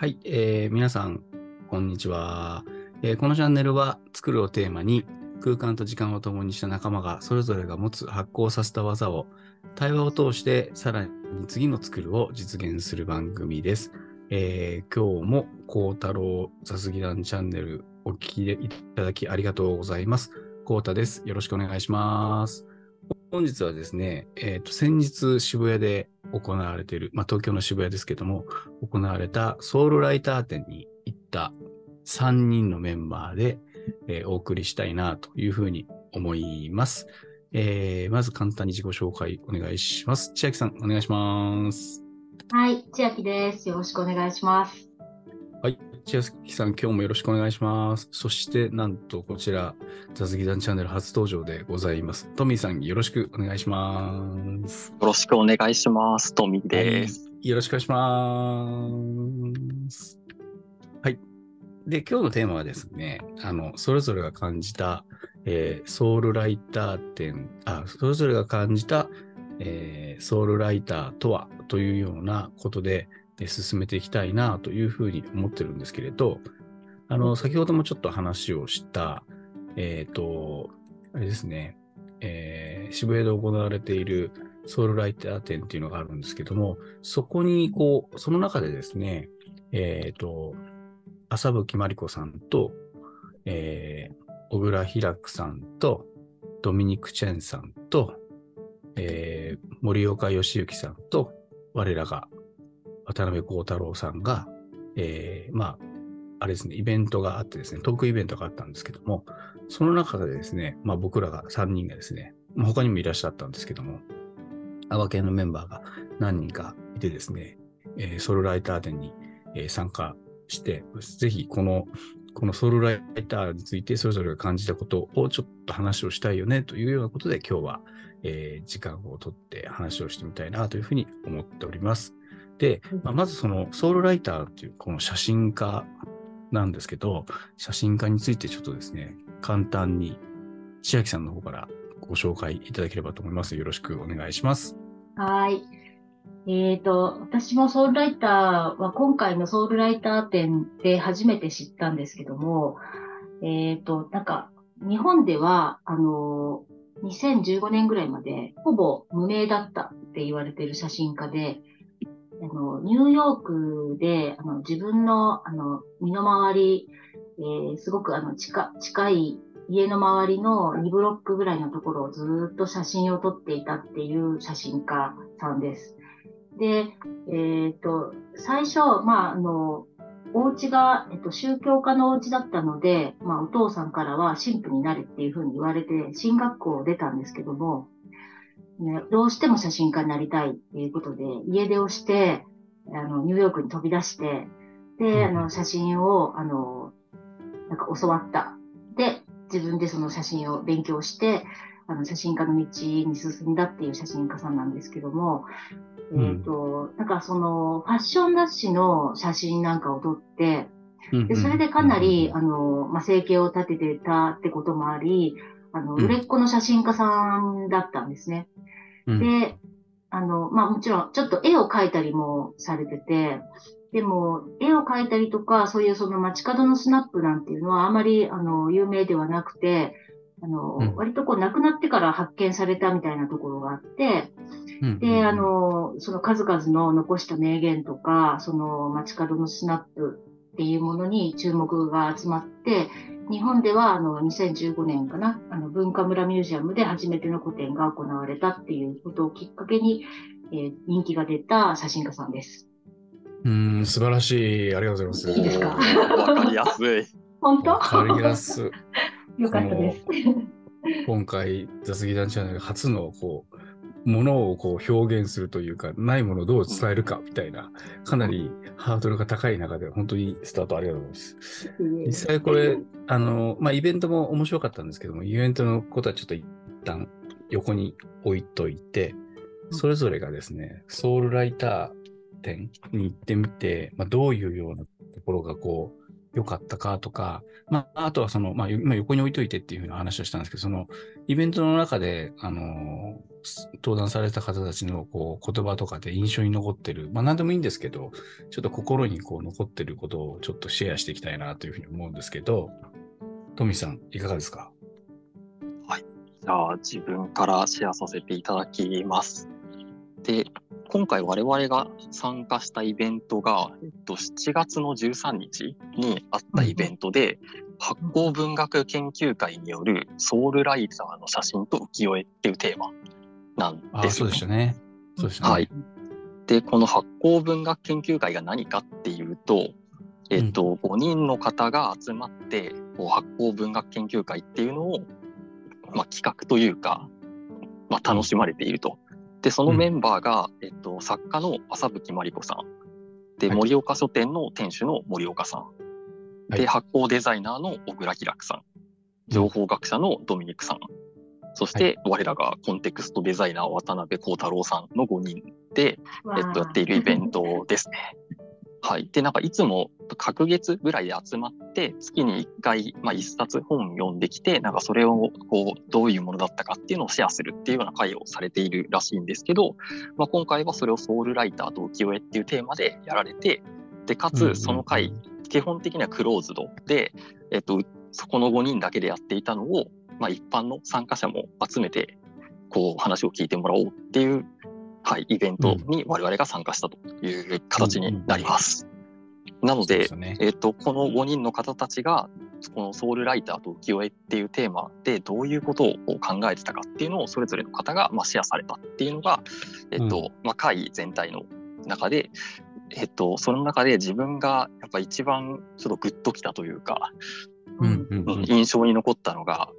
はい、えー皆さん、こんにちは、えーこのチャンネルは、作るをテーマに、空間と時間を共にした仲間が、それぞれが持つ発行させた技を、対話を通して、さらに次の作るを実現する番組です。えー今日も、孝太郎雑技団チャンネル、お聞きいただきありがとうございます。孝太です。よろしくお願いします。本日はですね、えっ、と、先日渋谷で行われている、まあ、東京の渋谷ですけども、行われたソウルライター展に行った3人のメンバーで、えーお送りしたいなというふうに思います。えーまず簡単に自己紹介お願いします。千秋さん、お願いします。はい、千秋です。よろしくお願いします。はい。千秋さん、今日もよろしくお願いします。そして、なんとこちら、雑技団チャンネル初登場でございます。トミーさん、よろしくお願いします。よろしくお願いします。トミーです。はい。よろしくお願いします。はい。で、今日のテーマはですね、あの、それぞれが感じた、えーソウルライター展、あ、それぞれが感じた、えーソウルライターとはというようなことで、えー進めていきたいなというふうに思ってるんですけれど、あの、先ほどもちょっと話をした、えっ、と、あれですね、えー渋谷で行われているソウルライター展っていうのがあるんですけども、そこに、こう、その中でですね、えっ、と、浅吹まりこさんと、えー小倉ひらくさんと、ドミニク・チェンさんと、えー森岡義行さんと、我らが渡辺幸太郎さんが、えーまあ、あれですね、イベントがあってですね、トークイベントがあったんですけども、その中でですね、まあ僕らが3人がですね、まあ他にもいらっしゃったんですけども、アワ系のメンバーが何人かいてですね、えーソウルライター展に、えー参加して、ぜひこの、このソウルライターについてそれぞれが感じたことをちょっと話をしたいよねというようなことで今日は、えー時間をとって話をしてみたいなというふうに思っております。で、まあまずそのソウルライターっていうこの写真家なんですけど、写真家についてちょっとですね、簡単に千秋さんの方からご紹介いただければと思います。よろしくお願いします。はい。えっと、私もソウルライターは今回のソウルライター展で初めて知ったんですけども、えっと、なんか、日本では、あの、2015年ぐらいまでほぼ無名だったって言われている写真家で、あの、ニューヨークで、あの、自分の、あの、身の回り、えーすごくあの、近、近い家の周りの2ブロックぐらいのところをずっと写真を撮っていたっていう写真家さんです。で、えっ、と、最初、まあ、あの、お家が、えっと、宗教家のお家だったので、まあ、お父さんからは神父になれっていうふうに言われて、進学校を出たんですけども、ね、どうしても写真家になりたいっていうことで、家出をして、あの、ニューヨークに飛び出して、で、あの、写真を、あの、なんか教わった。で、自分でその写真を勉強して、あの、写真家の道に進んだっていう写真家さんなんですけども、うんえっ、と、なんかその、ファッション雑誌の写真なんかを撮って、で、それでかなり、あの、まあ、生計を立ててたってこともあり、あの、うん。売れっ子の写真家さんだったんですね。うん、で、あの、まあ、もちろん、ちょっと絵を描いたりもされてて、でも、絵を描いたりとか、そういうその街角のスナップなんていうのはあまり、あの、有名ではなくて、あの、うん。割とこう亡くなってから発見されたみたいなところがあって、うん。で、あ、の、その数々の残した名言とか、その街角のスナップっていうものに注目が集まって、日本ではあの2015年かな、あの文化村ミュージアムで初めての個展が行われたっていうことをきっかけに、えー人気が出た写真家さんです。うん、素晴らしい。ありがとうございます。いいですか？わかりやすい。本当？わかりやすい。よかったです。今回、雑技団チャンネル初の、こう、ものをこう表現するというか、ないものをどう伝えるかみたいな、かなりハードルが高い中で、本当にスタートありがとうございます。実際これ、あの、まあ、イベントも面白かったんですけども、イベントのことはちょっと一旦横に置いといて、それぞれがですね、ソウルライター展に行ってみて、まあ、どういうようなところがこう、良かったかとか、まあ、あとはその、まあ、横に置いといてっていうふうな話をしたんですけど、そのイベントの中で、あの、登壇された方たちのこう言葉とかで印象に残ってる、まあ何でもいいんですけど、ちょっと心にこう残ってることをちょっとシェアしていきたいなというふうに思うんですけど、トミーさん、いかがですか？はい。じゃあ、自分からシェアさせていただきます。で、今回我々が参加したイベントが、えっと、7月の13日にあったイベントで、発酵文学研究会によるソウルライターの写真と浮世絵っていうテーマなんあですよ、ねそうでした。ね。そうでしたね。はい。で、この発酵文学研究会が何かっていうと、えっと、5人の方が集まって、こう発酵文学研究会っていうのを、まあ、企画というか、まあ、楽しまれていると。で、そのメンバーが、えっと、作家の浅吹真理子さん。で、はい盛岡書店の店主の森岡さん。はいで、発酵デザイナーの小倉喜楽さん。情報学者のドミニクさん。そして、我らがコンテクストデザイナー渡辺幸太郎さんの5人で、えっと、やっているイベントですね。はい。で、なんかいつも隔月ぐらいで集まって、月に1回、まあ1冊本読んできて、なんかそれをこう、どういうものだったかっていうのをシェアするっていうような会をされているらしいんですけど、まあ今回はそれをソウルライターと浮世絵っていうテーマでやられて、で、かつその回、基本的にはクローズドで、えっと、そこの5人だけでやっていたのを、まあ一般の参加者も集めて、こう話を聞いてもらおうっていうはい、イベントに我々が参加したという形になります。なのでね。えっと、この5人の方たちが、このソウルライターと浮世絵っていうテーマでどういうことを考えてたかっていうのをそれぞれの方がまあシェアされたっていうのが、えっと、まあ会全体の中で、えっと、その中で自分がやっぱ一番ちょっとグッときたというか、うんうんうん印象に残ったのが、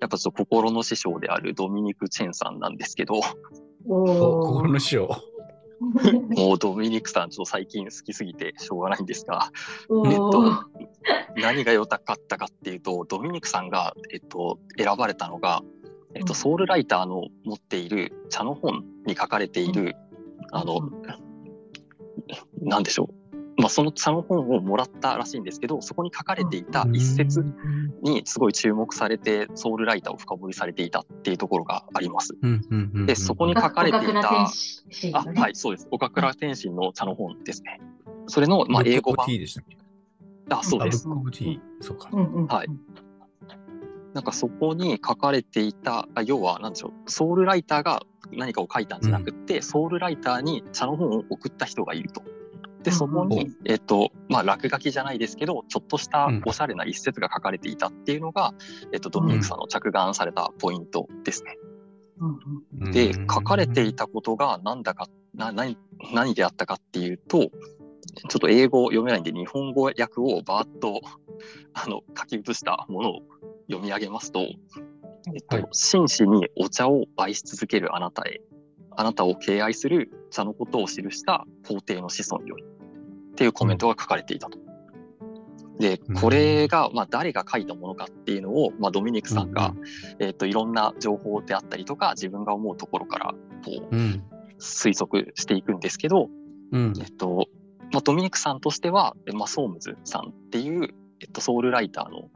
やっぱちょっと心の師匠であるドミニク・チェンさんなんですけど、心の師匠。もうドミニクさんちょっと最近好きすぎてしょうがないんですが、おえっとー何が良かったかっていうと、ドミニクさんが、えっと、選ばれたのが、えっと、うん。ソウルライターの持っている茶の本に書かれている、あの、なんでしょう。まあ、その茶の本をもらったらしいんですけど、そこに書かれていた一節にすごい注目されて、ソウルライターを深掘りされていたっていうところがあります。うんうんうんうんで、そこに書かれていた、岡倉天心あ、はい、そうです。岡倉天心の茶の本ですね。それの、まあ、英語版ブックオブティ。ーでしたっけ？あ、そうあ、です。うか。うんうんはいなんかそこに書かれていた、あ要は何でしょう、ソウルライターが何かを書いたんじゃなくって、ソウルライターに茶の本を送った人がいると。で、そこうんに、えっと、まあ、落書きじゃないですけど、ちょっとしたうん。おしゃれな一節が書かれていたっていうのが、えっと、ドミニクさんの着眼されたポイントですね。で、うん書かれていたことが何だか、な何、何であったかっていうと、ちょっと英語を読めないんで、日本語訳をバーッと、あの、書き写したものを読み上げますと、えっと、はい。真摯にお茶を愛し続けるあなたへ、あなたを敬愛する茶のことを記した皇帝の子孫より、っていうコメントが書かれていたと。で、これが、まあ、誰が書いたものかっていうのを、まあ、ドミニクさんが、えっと、いろんな情報であったりとか、自分が思うところから、こう、うん。推測していくんですけど、うん。えっと、まあ、ドミニクさんとしては、えまあ、ソームズさんっていう、えっと、ソウルライターの、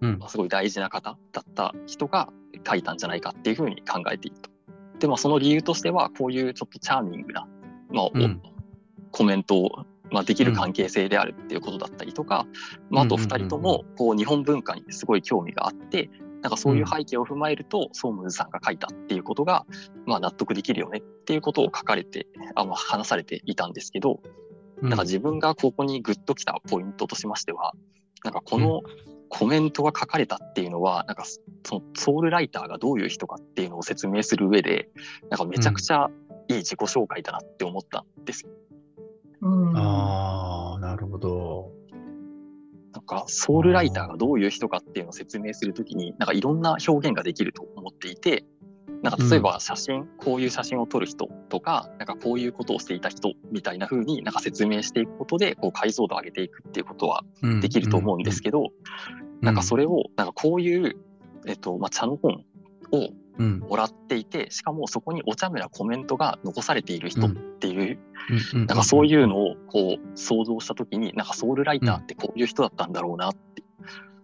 うんまあ、すごい大事な方だった人が書いたんじゃないかっていうふうに考えていると。で、まあ、その理由としては、こういうちょっとチャーミングな、まあ、おうんコメントを、まあ、できる関係性であるっていうことだったりとか、まあ、あとうんうんうんうん。二人とも、こう、日本文化にすごい興味があって、なんかそういう背景を踏まえると、ソームズさんが書いたっていうことが、まあ、納得できるよねっていうことを書かれて、あまあ、話されていたんですけど、なんか自分がここにグッときたポイントとしましては、なんかこのコメントが書かれたっていうのは、なんかそのソウルライターがどういう人かっていうのを説明する上で、なんかめちゃくちゃいい自己紹介だなって思ったんですよ。うんああ、なるほど。なんかソウルライターがどういう人かっていうのを説明するときに、なんかいろんな表現ができると思っていて、なんか例えば写真、こういう写真を撮る人とか、なんかこういうことをしていた人みたいな風になんか説明していくことで、こう解像度を上げていくっていうことはできると思うんですけど、なんかそれを、なんかこういう、えっと、まあ、茶の本をうん。もらっていて、しかもそこにお茶目なコメントが残されている人っていう、うん。なんかそういうのをこう想像したときに、なんかソウルライターってこういう人だったんだろうなって。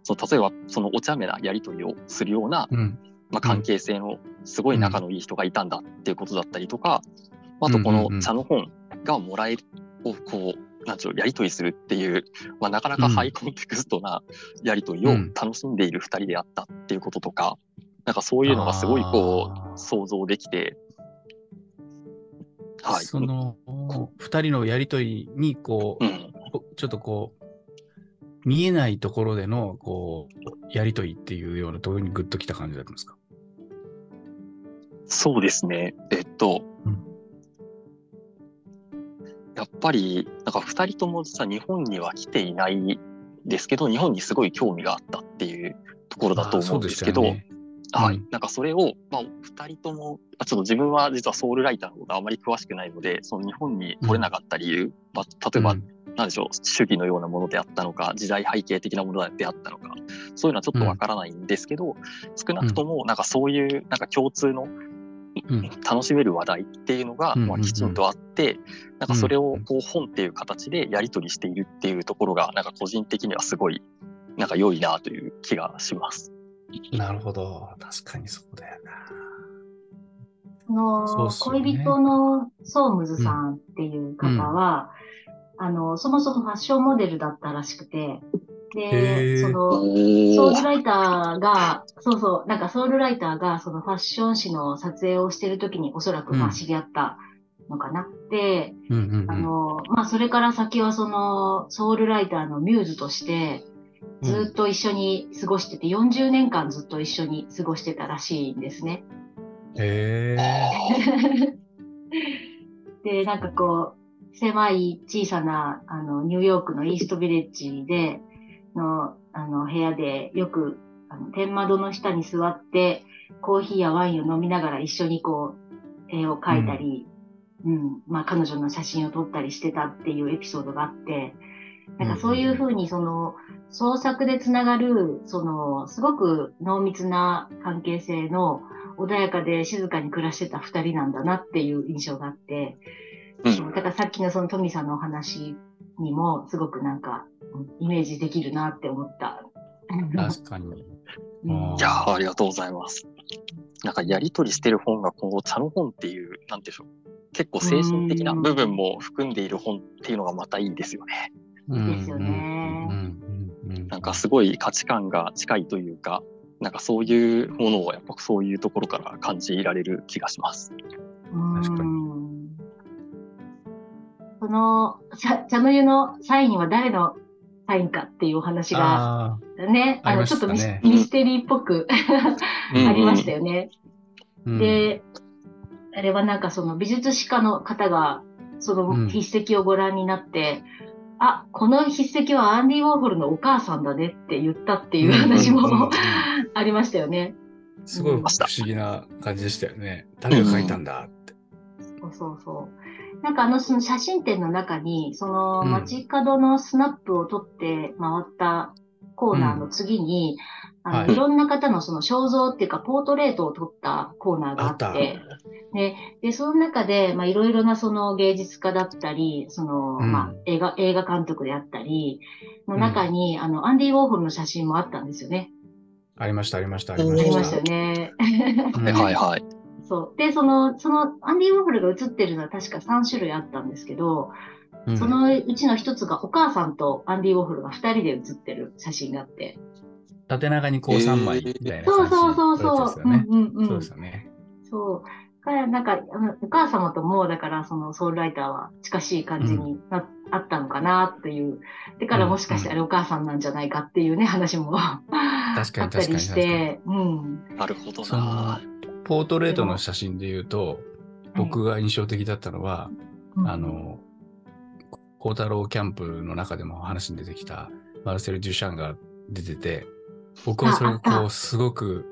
そう例えばそのお茶目なやり取りをするような、うん。まあ、関係性のすごい仲のいい人がいたんだっていうことだったりとか、あとこの茶の本がもらえるをこう、なんちゅうのやり取りするっていう、まあ、なかなかハイコンテクストなやり取りを楽しんでいる二人であったっていうこととか、なんかそういうのがすごいこう想像できて、はい。その、二人のやりとりに、こう、うん。ちょっとこう、見えないところでの、こう、やりとりっていうようなところにグッときた感じだったんですか？そうですね。えっと、うん。やっぱり、なんか二人とも実は日本には来ていないですけど、日本にすごい興味があったっていうところだと思うんですけど、はい。うん。なんかそれを、まあ、二人とも、あちょっと自分は実はソウルライターのことあまり詳しくないので、その日本に来れなかった理由、まあ、例えば、うんなんでしょう、主義のようなものであったのか、時代背景的なものであったのか、そういうのはちょっとわからないんですけど、少なくとも、なんかそういう、なんか共通の、うん。楽しめる話題っていうのが、うんまあ、きちんとあって、なんかそれをうん。こう本っていう形でやり取りしているっていうところが、なんか個人的にはすごい、なんか良いなという気がします。なるほど。確かにそうだよな。そのそね恋人のソームズさんっていう方は、あの、そもそもファッションモデルだったらしくて、へで、ーその、ソウルライターが、そうそう、なんかソウルライターがそのファッション誌の撮影をしてる時におそらく知り合ったのかな。で、うんうんうん。あの、まあそれから先はそのソウルライターのミューズとしてずっと一緒に過ごしてて、40年間ずっと一緒に過ごしてたらしいんですね。へえ。で、なんかこう、狭い小さな、あの、ニューヨークのイーストビレッジで、の、あの、部屋でよく、あの、天窓の下に座って、コーヒーやワインを飲みながら一緒にこう、絵を描いたり、うん、まあ彼女の写真を撮ったりしてたっていうエピソードがあって、なんかそういうふうにその、創作でつながる、その、すごく濃密な関係性の穏やかで静かに暮らしてた二人なんだなっていう印象があって、うん。だからさっきのそのトミさんのお話にもすごくなんかうんイメージできるなって思った。確かに。うんあいやーありがとうございます。なんかやりとりしてる本がこの茶の本っていう、なんていうんでしょう。結構精神的な部分も含んでいる本っていうのがまたいいですよね。うんですよねうんうんうんなんかすごい価値観が近いというか、なんかそういうものをやっぱそういうところから感じられる気がします。確かにうんその茶茶の湯のサインは誰のサインかっていうお話があね、あの、ちょっとミステリーっぽくありましたよ。よね。ーうんで、あれはなんかその美術史家の方が、そうんの筆跡をご覧になって、あ、この筆跡はアンディ・ウォーホルのお母さんだねって言ったっていう話も、ありましたよね。すごい不思議な感じでしたよね。誰が書いたんだって。そうそうそう。なんかあのその写真展の中に、そのうん街角のスナップを撮って回ったコーナーの次に、あのはいいろんな方のその肖像っていうかポートレートを撮ったコーナーがああって、で、で、その中で、まあ、いろいろなその芸術家だったり、その、うんまあ、映画、映画監督であったり、の中に、あの、アンディ・ウォーホルの写真もあったんですよね。ありました、ありました、ありまうんした。ありましたよね。うんはいはいはい。そう。で、その、その、アンディ・ウォーホルが写ってるのは確か3種類あったんですけど、うんそのうちの一つがお母さんとアンディ・ウォーホルが二人で写ってる写真があって。縦長にこう3枚みたいなそう感じそうそうそう。ですよね。うんうんうん。そうですよね。そう。から、なんか、お母様とも、だから、その、ソウルライターは近しい感じにな、あったのかなっていう。だから、もしかしてあれお母さんなんじゃないかっていうね、話もあ確かに ったりして、うん。なるほどそのな。ポートレートの写真で言うと、僕が印象的だったのは、うんあ、の、孝太郎キャンプの中でも話に出てきたマルセル・デュシャンが出てて、僕はそれがこう、すごく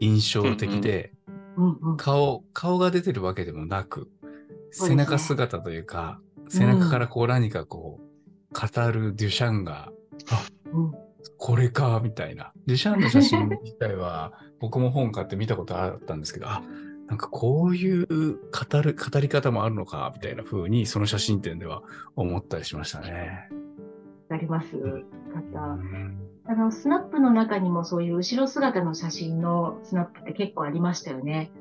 印象的で。顔、顔が出てるわけでもなく、背中姿というか、背中からこう何かこう、語るデュシャンが、あ、うんこれか、みたいな。デュシャンの写真自体は 僕も本買って見たことあったんですけど、あ、なんかこういう語る、語り方もあるのか、みたいな風に、その写真展では思ったりしましたね。あります。う方。んあの、スナップの中にもそういう後ろ姿の写真のスナップって結構ありましたよね。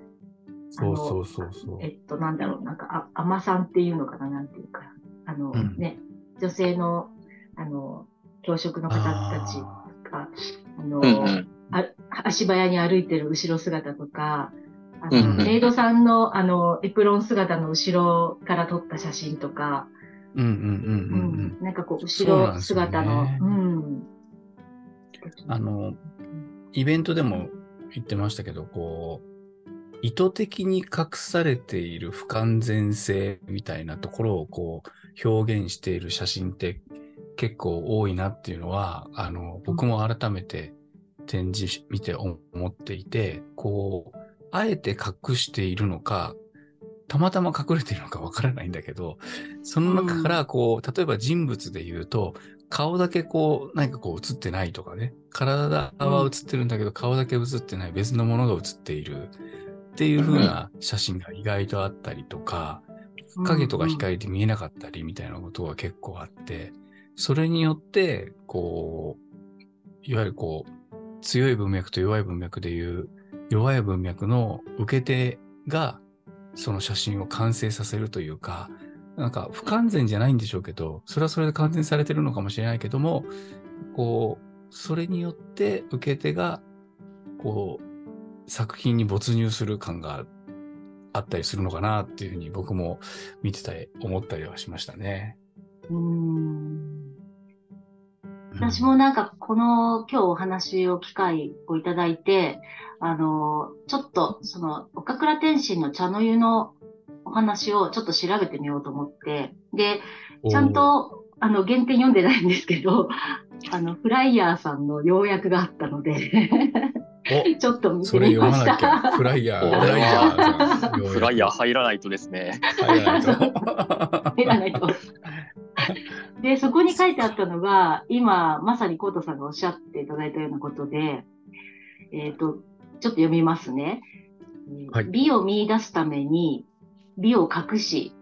そうそうそうそう。えっと、なんだろう、なんか、あ、甘さんっていうのかな、なんていうか。あの、うんね、女性の、あの、教職の方たちあとか、あの、うんうん。あ足早に歩いてる後ろ姿とか、あの、うんうんメイドさんの、あの、エプロン姿の後ろから撮った写真とか、ーうんうんうんううんうん。なんかこう、後ろそうなんですよね姿の、うん。あの、イベントでも言ってましたけど、こう、意図的に隠されている不完全性みたいなところをこう表現している写真って結構多いなっていうのは、あの、僕も改めて展示見て思っていて、こう、あえて隠しているのか、たまたま隠れているのかわからないんだけど、その中からこう、例えば人物で言うと、顔だけこう、何かこう映ってないとかね。体は映ってるんだけど、顔だけ映ってない。別のものが映っている。っていう風な写真が意外とあったりとか、影とか光で見えなかったりみたいなことが結構あって、それによって、こう、いわゆるこう、強い文脈と弱い文脈でいう、弱い文脈の受け手が、その写真を完成させるというか、なんか不完全じゃないんでしょうけど、それはそれで完全されてるのかもしれないけども、こう、それによって受け手が、こう、作品に没入する感があったりするのかなっていうふうに僕も見てたり、思ったりはしましたね。うん。私もなんかこの今日お話を機会をいただいて、あの、ちょっとその岡倉天心の茶の湯のお話をちょっと調べてみようと思って、で、ちゃんとあの原点読んでないんですけど、あのフライヤーさんの要約があったので、お ちょっと見てみまし読まなきゃ。た。フライヤー、フライヤー。フライヤー入らないとですね。入らないと。入らないと。で、そこに書いてあったのが、今、まさにコートさんがおっしゃっていただいたようなことで、えっ、と、ちょっと読みますね。えーはい美を見出すために、美を隠し、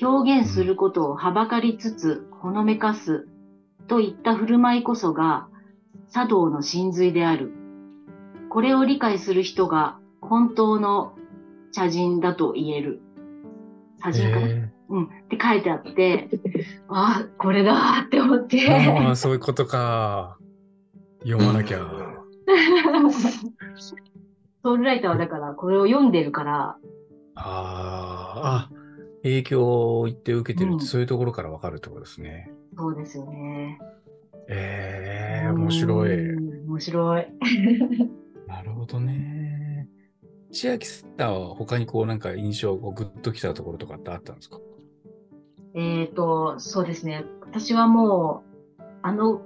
表現することをはばかりつつ、ほのめかす、といった振る舞いこそが、茶道の真髄である。これを理解する人が、本当の茶人だと言える。茶人かな、えうん、って書いてあって、ああ、これだーって思っーて。ああ、そういうことか。読まなきゃ。ソウルライターはだから、これを読んでるから、あーあ、影響を言って受けてるって、うんそういうところからわかるってことですね。そうですよね。ええ面白い。うん。面白い。なるほどね。千秋さんは他にこうなんか印象、こうグッときたところとかってあったんですか？えっと、そうですね。私はもう、あの、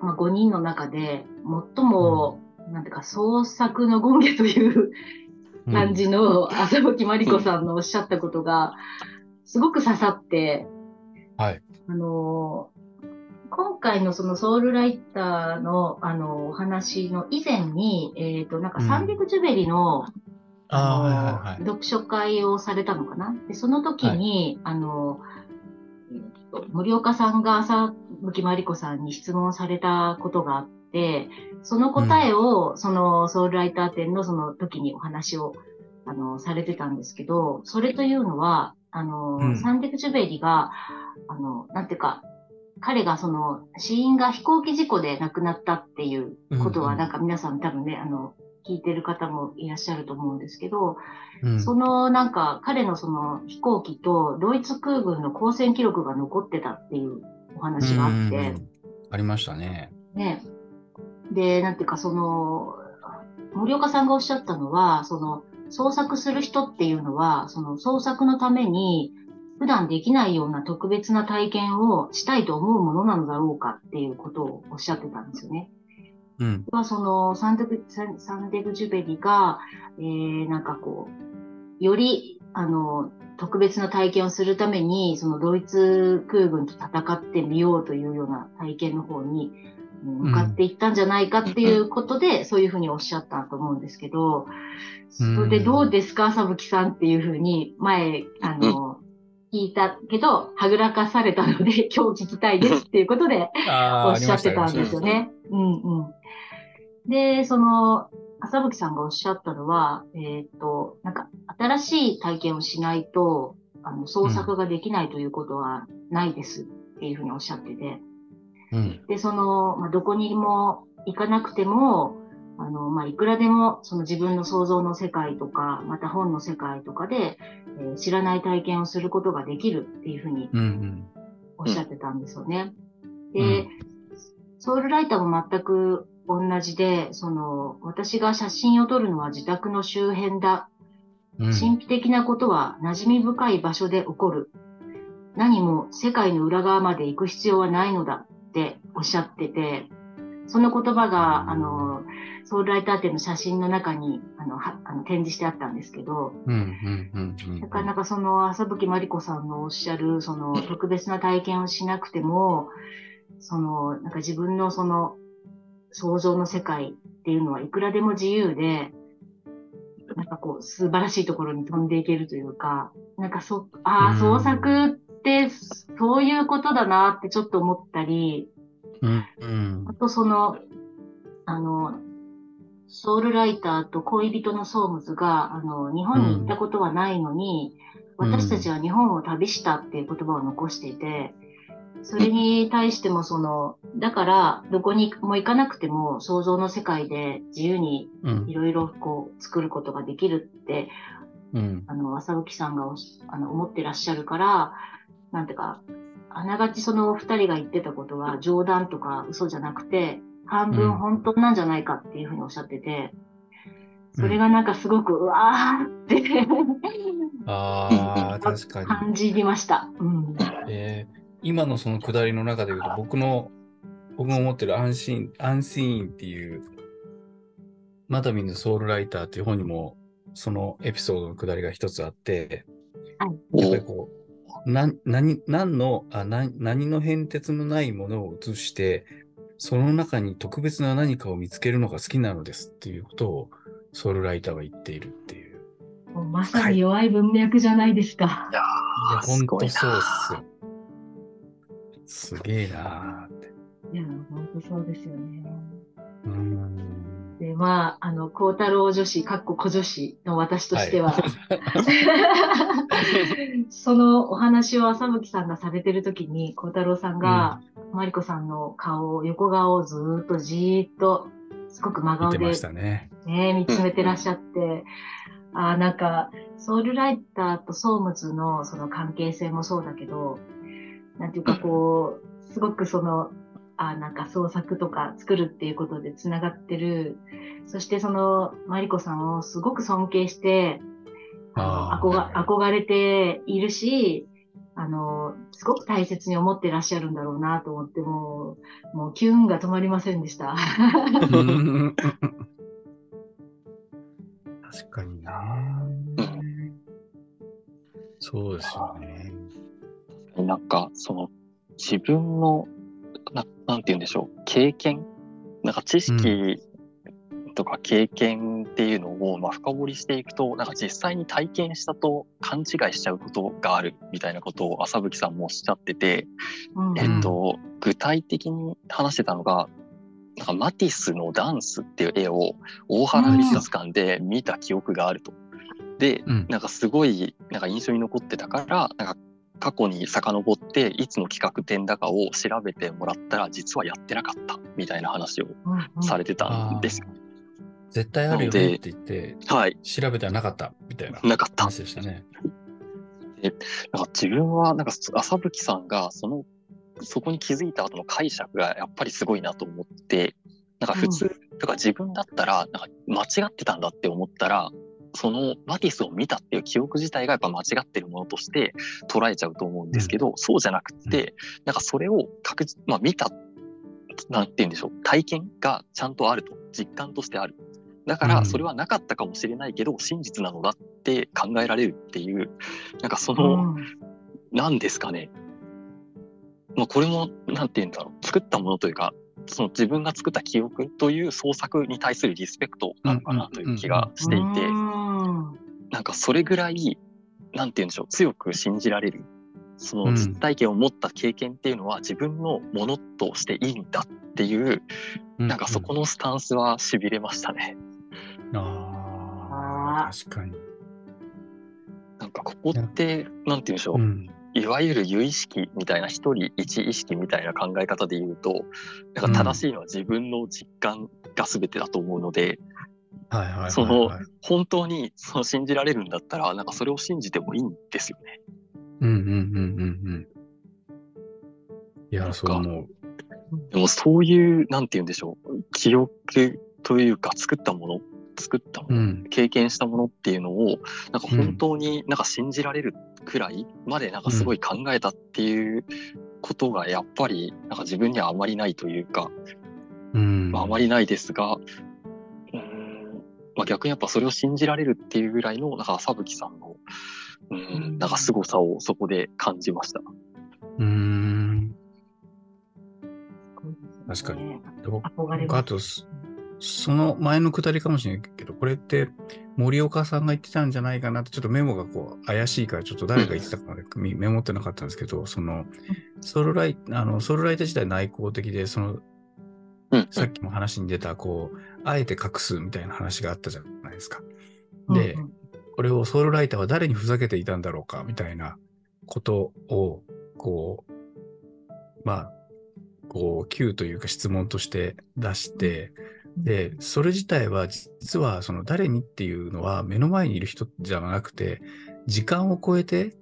まあ、5人の中で、最も、なんていうか、創作の権下という感じの 浅吹まりこさんのおっしゃったことが、すごく刺さって、はい。あの、今回のそのソウルライターのあのお話の以前に、えっ、と、なんかうんサンデクジュベリの、ああ、はいのはいはい。読書会をされたのかな？で、その時に、あの、えーと森岡さんが朝吹まりこさんに質問されたことがあって、その答えを、そのソウルライター展のその時にお話を、あの、されてたんですけど、それというのは、あの、うん。サンデクジュベリが、あの、なんていうか、彼がその死因が飛行機事故で亡くなったっていうことは、なんか皆さん多分ね、あの、聞いてる方もいらっしゃると思うんですけど、うん。そのなんか彼のその飛行機とドイツ空軍の交戦記録が残ってたっていうお話があって、うん。ありましたね。ね。で、なんていうかその、森岡さんがおっしゃったのは、その創作する人っていうのは、その創作のために普段できないような特別な体験をしたいと思うものなのだろうかっていうことをおっしゃってたんですよね。うん。は、その、サンデグ、サンデグジュベリが、えー、なんかこう、より、あの、特別な体験をするために、そのドイツ空軍と戦ってみようというような体験の方に、向かっていったんじゃないかっていうことで、そういうふうにおっしゃったと思うんですけど、それでどうですか、さぶきさんっていうふうに前、あの、聞いたけど、はぐらかされたので、今日聞きたいですっていうことで おっしゃってたんですよね。うんうん。で、その、朝吹さんがおっしゃったのは、えっ、と、なんか、新しい体験をしないと、あの、創作ができないということはないですっていうふうにおっしゃってて、うん、で、その、まあ、どこにも行かなくても、あの、まあ、いくらでもその自分の想像の世界とか、また本の世界とかで、えー、知らない体験をすることができるっていうふうにおっしゃってたんですよね。うんうん、で、ソウルライターも全く同じで、その、私が写真を撮るのは自宅の周辺だ。神秘的なことは馴染み深い場所で起こる。何も世界の裏側まで行く必要はないのだっておっしゃってて、その言葉が、あの、ソウルライター展の写真の中にあのはあの展示してあったんですけど、なかなかその浅吹まりこさんのおっしゃる、その特別な体験をしなくても、その、なんか自分のその想像の世界っていうのはいくらでも自由で、なんかこう素晴らしいところに飛んでいけるというか、なんかそ、ああ、創作ってそういうことだなってちょっと思ったり、うんうん、あとその、あの、ソウルライターと恋人のソームズが、あの、日本に行ったことはないのに、うん、私たちは日本を旅したっていう言葉を残していて、それに対してもその、だからどこにも行かなくても想像の世界で自由にいろいろこう作ることができるって、うん、あの、浅吹さんがあの思ってらっしゃるから、なんていうか、あながちその二人が言ってたことは冗談とか嘘じゃなくて、半分本当なんじゃないかっていうふうにおっしゃってて、それがなんかすごく、うわーってああ、確かに。感じました。うん、えー、今のそのくだりの中で言うと、僕の、僕が思ってる安心、安心っていう、マダミンのソウルライターっていう本にも、そのエピソードのくだりが一つあって、はい、やっぱりこう、な、何、何の、あ、な、何の変哲のないものを映して、その中に特別な何かを見つけるのが好きなのですっていうことをソウルライターは言っているっていう。もうまさに弱い文脈じゃないですか。いやー、ほんとそうっすよ。すげえなーって。いや、ほんとそうですよね。うん。で、まあ、あの、孝太郎女子、かっこ小女子の私としては、はい、そのお話を浅吹さんがされてるときに、孝太郎さんが、うん。マリコさんの顔、横顔をずっとじーっと、すごく真顔で、ね、ね、見つめてらっしゃって、あなんか、ソウルライターとソームズのその関係性もそうだけど、なんていうかこう、すごくその、あなんか創作とか作るっていうことで繋がってる。そしてその、マリコさんをすごく尊敬して、あ憧憧れているし、あの、すごく大切に思ってらっしゃるんだろうなと思って、もう、もう機運が止まりませんでした。確かにな、そうですよね。なんか、その、自分の、ななんて言うんでしょう、経験？なんか知識とか経験っていうのをまあ深掘りしていくとなんか実際に体験したと勘違いしちゃうことがあるみたいなことを朝吹さんもおっしゃってて、うん、えっと、具体的に話してたのがなんかマティスのダンスっていう絵を大原美術館で見た記憶があると。で、うん、なんかすごいなんか印象に残ってたからなんか過去に遡っていつの企画展だかを調べてもらったら実はやってなかったみたいな話をされてたんです。よ。うんうん絶対あるよねって言って、はい、調べてはなかったみたいな話でしたね。でなんか自分はなんか朝吹さんがそのそこに気づいた後の解釈がやっぱりすごいなと思ってなんか普通、うん、とか自分だったらなんか間違ってたんだって思ったらそのマティスを見たっていう記憶自体がやっぱ間違ってるものとして捉えちゃうと思うんですけど、うん、そうじゃなくて、うん、なんかそれを確実、まあ、見たなんて言うんでしょう体験がちゃんとあると実感としてある。だからそれはなかったかもしれないけど、真実なのだって考えられるっていうなんかその何ですかね。まあこれも何て言うんだろう作ったものというかその自分が作った記憶という創作に対するリスペクトなのかなという気がしていて、なんかそれぐらい、なんて言うんでしょう、強く信じられる。その実体験を持った経験っていうのは自分のものとしていいんだっていう、なんかそこのスタンスは痺れましたね。ああ、確かに。なんかここって、なんて言うんでしょう。うんいわゆる有意識みたいな一人一意識みたいな考え方で言うと、なんか正しいのは自分の実感が全てだと思うので、その本当にその信じられるんだったら、なんかそれを信じてもいいんですよね。うんうんうんうんうん。いや、そう思う。でもそういう、なんて言うんでしょう、記憶というか作ったもの作ったもの、うん、経験したものっていうのをなんか本当になんか信じられるくらいまでなんかすごい考えたっていうことがやっぱりなんか自分にはあまりないというか、うん。まあ、あまりないですが、うんまあ、逆にやっぱそれを信じられるっていうぐらいのなんか浅吹さんのうんなんか凄さをそこで感じました。うん。確かに。あと、その前のくだりかもしれないけど、これって森岡さんが言ってたんじゃないかなって、ちょっとメモがこう怪しいから、ちょっと誰が言ってたかメモってなかったんですけど、そのソウルライあのソウルライター自体内向的で、その、さっきも話に出た、こう、あえて隠すみたいな話があったじゃないですか。で、これをソウルライターは誰にふざけていたんだろうかみたいなことを、こう、まあ、こう、Q というか質問として出して、で、それ自体は実はその誰にっていうのは目の前にいる人じゃなくて、時間を超えて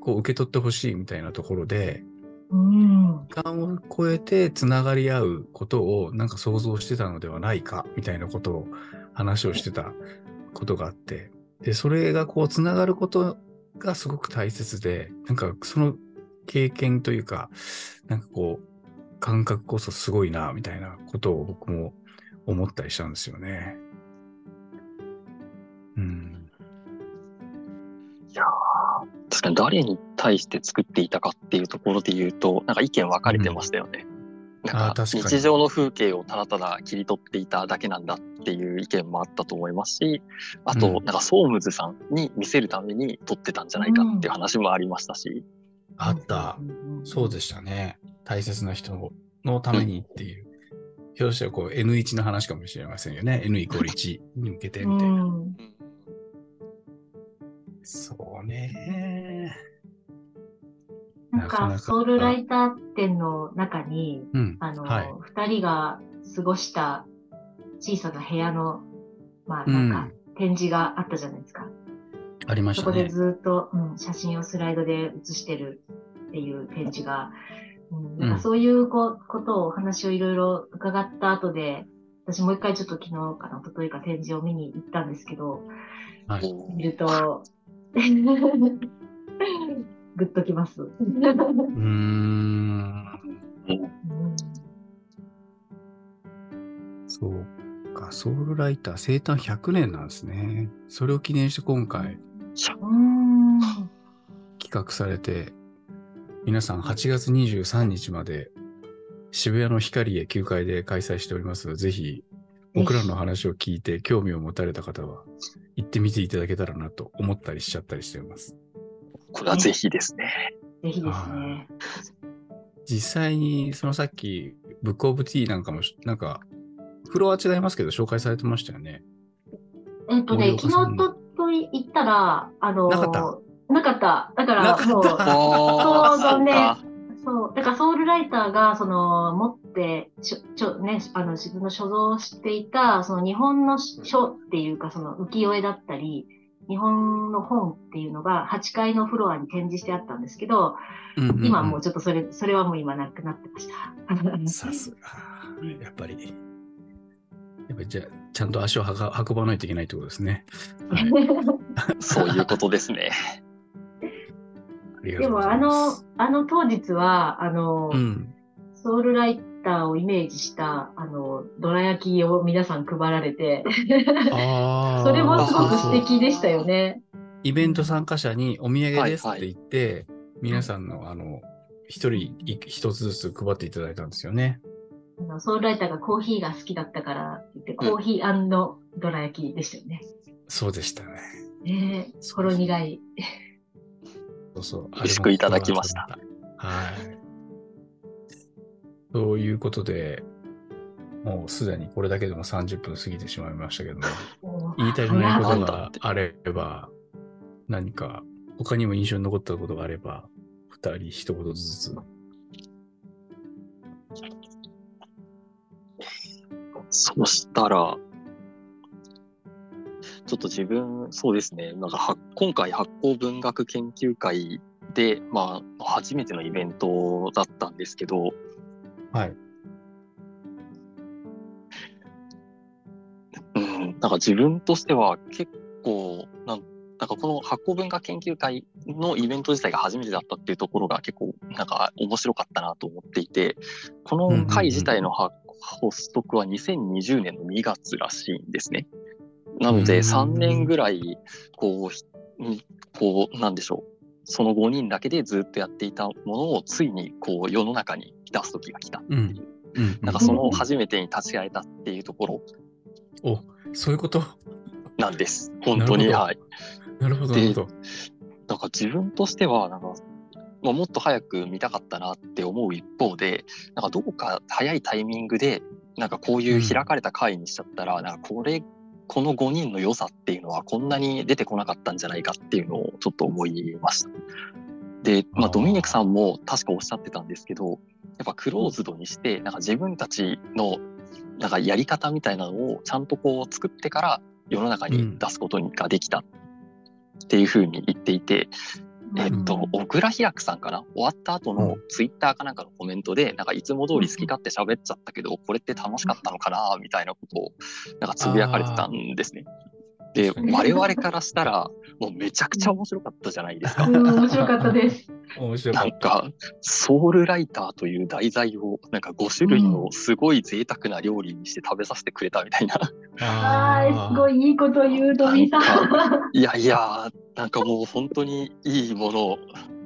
こう受け取ってほしいみたいなところで、うん、時間を超えてつながり合うことをなんか想像してたのではないかみたいなことを話をしてたことがあって、で、それがこうつながることがすごく大切で、なんかその経験というか、なんかこう、感覚こそすごいな、みたいなことを僕も思ったりしたんですよね。うん。いや確かに誰に対して作っていたかっていうところで言うと、なんか意見分かれてましたよね。うん、なんか日常の風景をただただ切り取っていただけなんだっていう意見もあったと思いますし、あと、なんかソームズさんに見せるために撮ってたんじゃないかっていう話もありましたし。あった。そうでしたね。大切な人のためにっていう。ひょっとしたらこう N1 の話かもしれませんよね。N イコール1に向けてみたいな。そうね。なんか、ソウルライター展の中に、うん、あの、はい、2人が過ごした小さな部屋の、まあ、なんか、展示があったじゃないですか。うん、ありましたね。そこでずっと、うん、写真をスライドで写してるっていう展示がなんかそういうことをお話をいろいろ伺った後で、私もう一回ちょっと昨日かな、とといか展示を見に行ったんですけど、はい、見ると、ぐっときます。うーん。そうか、ソウルライター生誕100年なんですね。それを記念して今回、企画されて、皆さん8月23日まで渋谷の光へ9階で開催しておりますので、ぜひ僕らの話を聞いて興味を持たれた方は行ってみていただけたらなと思ったりしちゃったりしております。これはぜひですね。ぜひですね。実際にそのさっきブックオブティーなんかもなんかフロア違いますけど紹介されてましたよね。えっとね、昨日とと言ったら、あの、なかったなかった。だから、もう、ちょうどね、そう。だからソウルライターが、その、持って、ちょ、ちょ、ね、あの、自分の所蔵していた、その日本の書っていうか、その浮世絵だったり、日本の本っていうのが8階のフロアに展示してあったんですけど、うんうんうん、今もうちょっとそれ、それはもう今なくなってました。さすが。やっぱり。やっぱりじゃあ、ちゃんと足を運ばないといけないってことですね。はい、そういうことですね。でもあの、あの当日は、あの、うん、ソウルライターをイメージした、あの、どら焼きを皆さん配られて それもすごく素敵でしたよね。イベント参加者にお土産ですって言って、はいはい、皆さんの、あの、一人一つずつ配っていただいたんですよね。あのソウルライターがコーヒーが好きだったからってコーヒーどら焼きでしたよね。そうでしたね。ねえ、ほろ苦い。そうそう。美味しくいただきました。はい。ということで、もうすでにこれだけでも30分過ぎてしまいましたけども、言いたりないことがあれば、何か他にも印象に残ったことがあれば、二人一言ずつ。そしたら、ちょっと自分、そうですね、なんかは今回発行文学研究会で、まあ、初めてのイベントだったんですけど、はい。うん、なんか自分としては結構、なんなんかこの発行文化研究会のイベント自体が初めてだったっていうところが結構なんか面白かったなと思っていて、この会自体の発発足は2020年の2月らしいんですね。なのでうん3年ぐらい、こうひ、こう、なんでしょう。その5人だけでずっとやっていたものをついにこう世の中に出す時が来たっていう。うん。うん。なんかその初めてに立ち会えたっていうところお、そういうこと？なんです。本当に。はい。なるほど、なでるほど。なんか自分としては、なんか、まあ、もっと早く見たかったなって思う一方で、なんかどこか早いタイミングで、なんかこういう開かれた会にしちゃったら、なんかこれ、この5人の良さっていうのはこんなに出てこなかったんじゃないかっていうのをちょっと思いました。で、まあ、ドミニクさんも確かおっしゃってたんですけど、やっぱクローズドにして、なんか自分たちのなんかやり方みたいなのをちゃんとこう作ってから世の中に出すことができたっていうふうに言っていて、えっと、小倉ひらくさんかな？終わった後のツイッターかなんかのコメントで、なんかいつも通り好き勝手喋っちゃったけど、これって楽しかったのかな？みたいなことを、なんかつぶやかれてたんですね。で、我々からしたら、もうめちゃくちゃ面白かったじゃないですか。うん、面白かったです。面白かった。なんか、ソウルライターという題材を、なんか5種類のすごい贅沢な料理にして食べさせてくれたみたいな。ああ、すごい。いいいこと言う、ドミさん。いやいや、なんかもう本当にいいものを、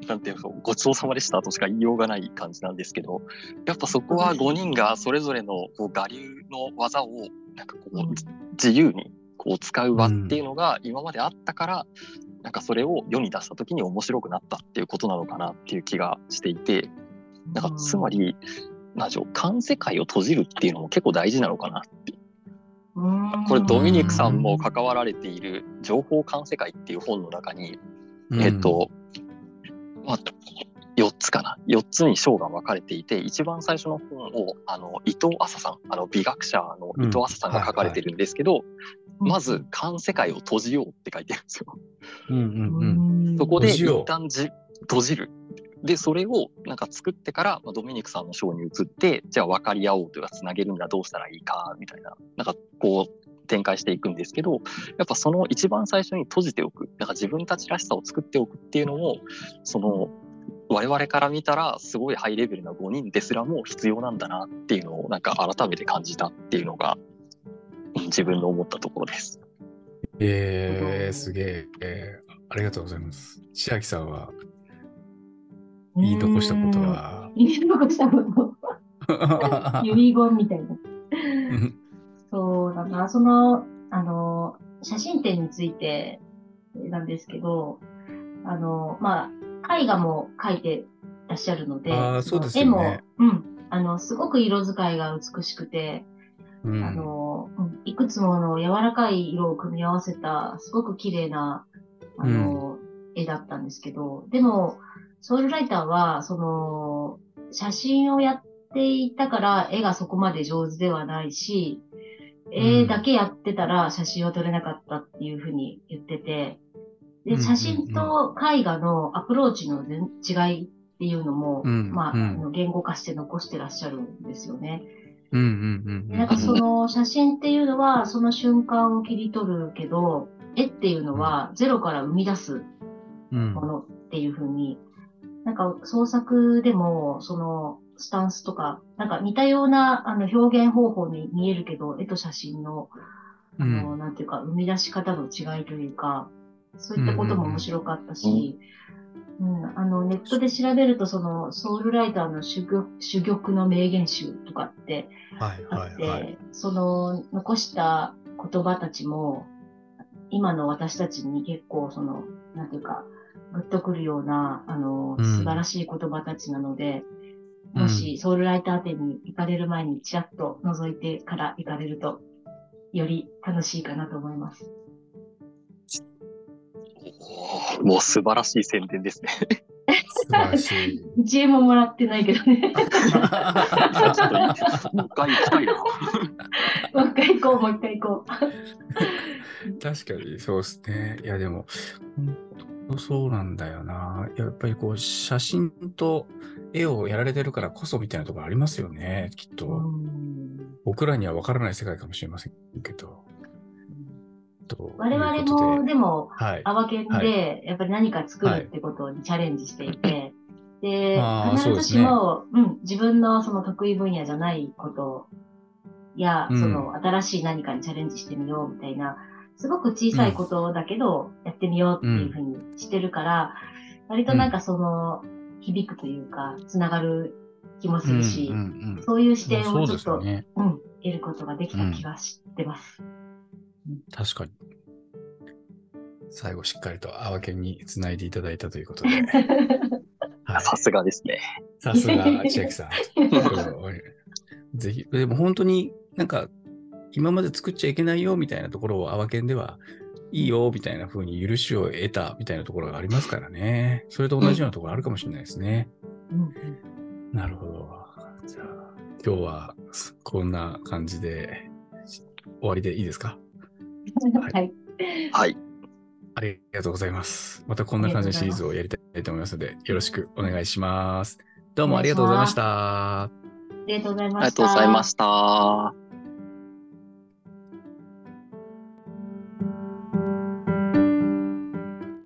なんていうの、ごちそうさまでしたとしか言いようがない感じなんですけど、やっぱそこは5人がそれぞれのこう我流の技を、なんかこう、自由にこう使う場っていうのが今まであったから、なんかそれを世に出した時に面白くなったっていうことなのかなっていう気がしていて、なんかつまり、なんでしょう、環世界を閉じるっていうのも結構大事なのかなって。うん、これドミニクさんも関わられている「情報観世界」っていう本の中に、えっと、まあ、4つかな。4つに章が分かれていて一番最初の本をあの伊藤麻さんあの美学者の伊藤麻さんが書かれてるんですけど、うん、まず「観世界を閉じよう」って書いてるんですよ。うんうんうん。そこで一旦じ閉じる。で、それをなんか作ってから、まあ、ドミニクさんの章に移って、じゃあ分かり合おうというか、つなげるにはどうしたらいいか、みたいな、なんかこう、展開していくんですけど、やっぱその一番最初に閉じておく、なんか自分たちらしさを作っておくっていうのも、その、我々から見たらすごいハイレベルな5人ですらも必要なんだなっていうのをなんか改めて感じたっていうのが、うん自分の思ったところです。えー、すげえ、えーありがとうございます。千秋さんは言い残したことは？うん。言い残したこと。遺言みたいな。うんそうだな、その、あの、写真展についてなんですけど、あの、まあ、絵画も描いてらっしゃるので、あーそうですよ絵ねも、うん、あの、すごく色使いが美しくて、うん。あの、うんいくつもの柔らかい色を組み合わせた、すごく綺麗な、あの、絵だったんですけど、でも、ソウルライターは、その、写真をやっていたから絵がそこまで上手ではないし、絵だけやってたら写真は撮れなかったっていうふうに言ってて、で、うん写真と絵画のアプローチの全違いっていうのも、うんまあ、うんあの言語化して残してらっしゃるんですよね。うんうんうんでなんかその写真っていうのはその瞬間を切り取るけど、絵っていうのはゼロから生み出すうん。ものっていうふうに、なんか創作でもそのスタンスとか、なんか似たようなあの表現方法に見えるけど、絵と写真の、あの、なんていうか、生み出し方の違いというか、そういったことも面白かったし、うん、あの、ネットで調べると、その、ソウルライターの珠玉の名言集とかってはいあって、はいはい。その、残した言葉たちも、今の私たちに結構、その、なんていうか、グッとくるような、あの、うん素晴らしい言葉たちなので、うんもし、ソウルライター展に行かれる前に、ちらっと覗いてから行かれると、より楽しいかなと思います。もう素晴らしい宣伝ですね。素晴らしい。1円ももらってないけどね。ちょっといいもう一回行きたいな。もう一回行こう、もう一回行こう。確かにそうですね。いやでも、本当そうなんだよな。やっぱりこう、写真と絵をやられてるからこそみたいなところありますよね、きっと。うん僕らには分からない世界かもしれませんけど。と我々も、でも、はい。アワケで、やっぱり何か作るってことにチャレンジしていて、であー、必ずしも、うん、自分のその得意分野じゃないことや、うん。その新しい何かにチャレンジしてみようみたいな、すごく小さいことだけど、やってみようっていうふうにしてるから、割となんかその、響くというか、つながる気もするし、うんうんうんそういう視点をちょっと、ね。うん、得ることができた気がしてます。確かに。最後しっかりとアワケンにつないでいただいたということで。はいさすがですね。さすが千秋さん。ぜひ、でも本当になんか、今まで作っちゃいけないよみたいなところをアワケンではいいよみたいな風に許しを得たみたいなところがありますからね。それと同じようなところあるかもしれないですね。うんなるほど。じゃあ、今日はこんな感じで終わりでいいですか？はいはい。はい。ありがとうございます。またこんな感じのシリーズをやりたいと思いますので、よろしくお願いします。どうもありがとうございました。ありがとうございありました。がとうございました。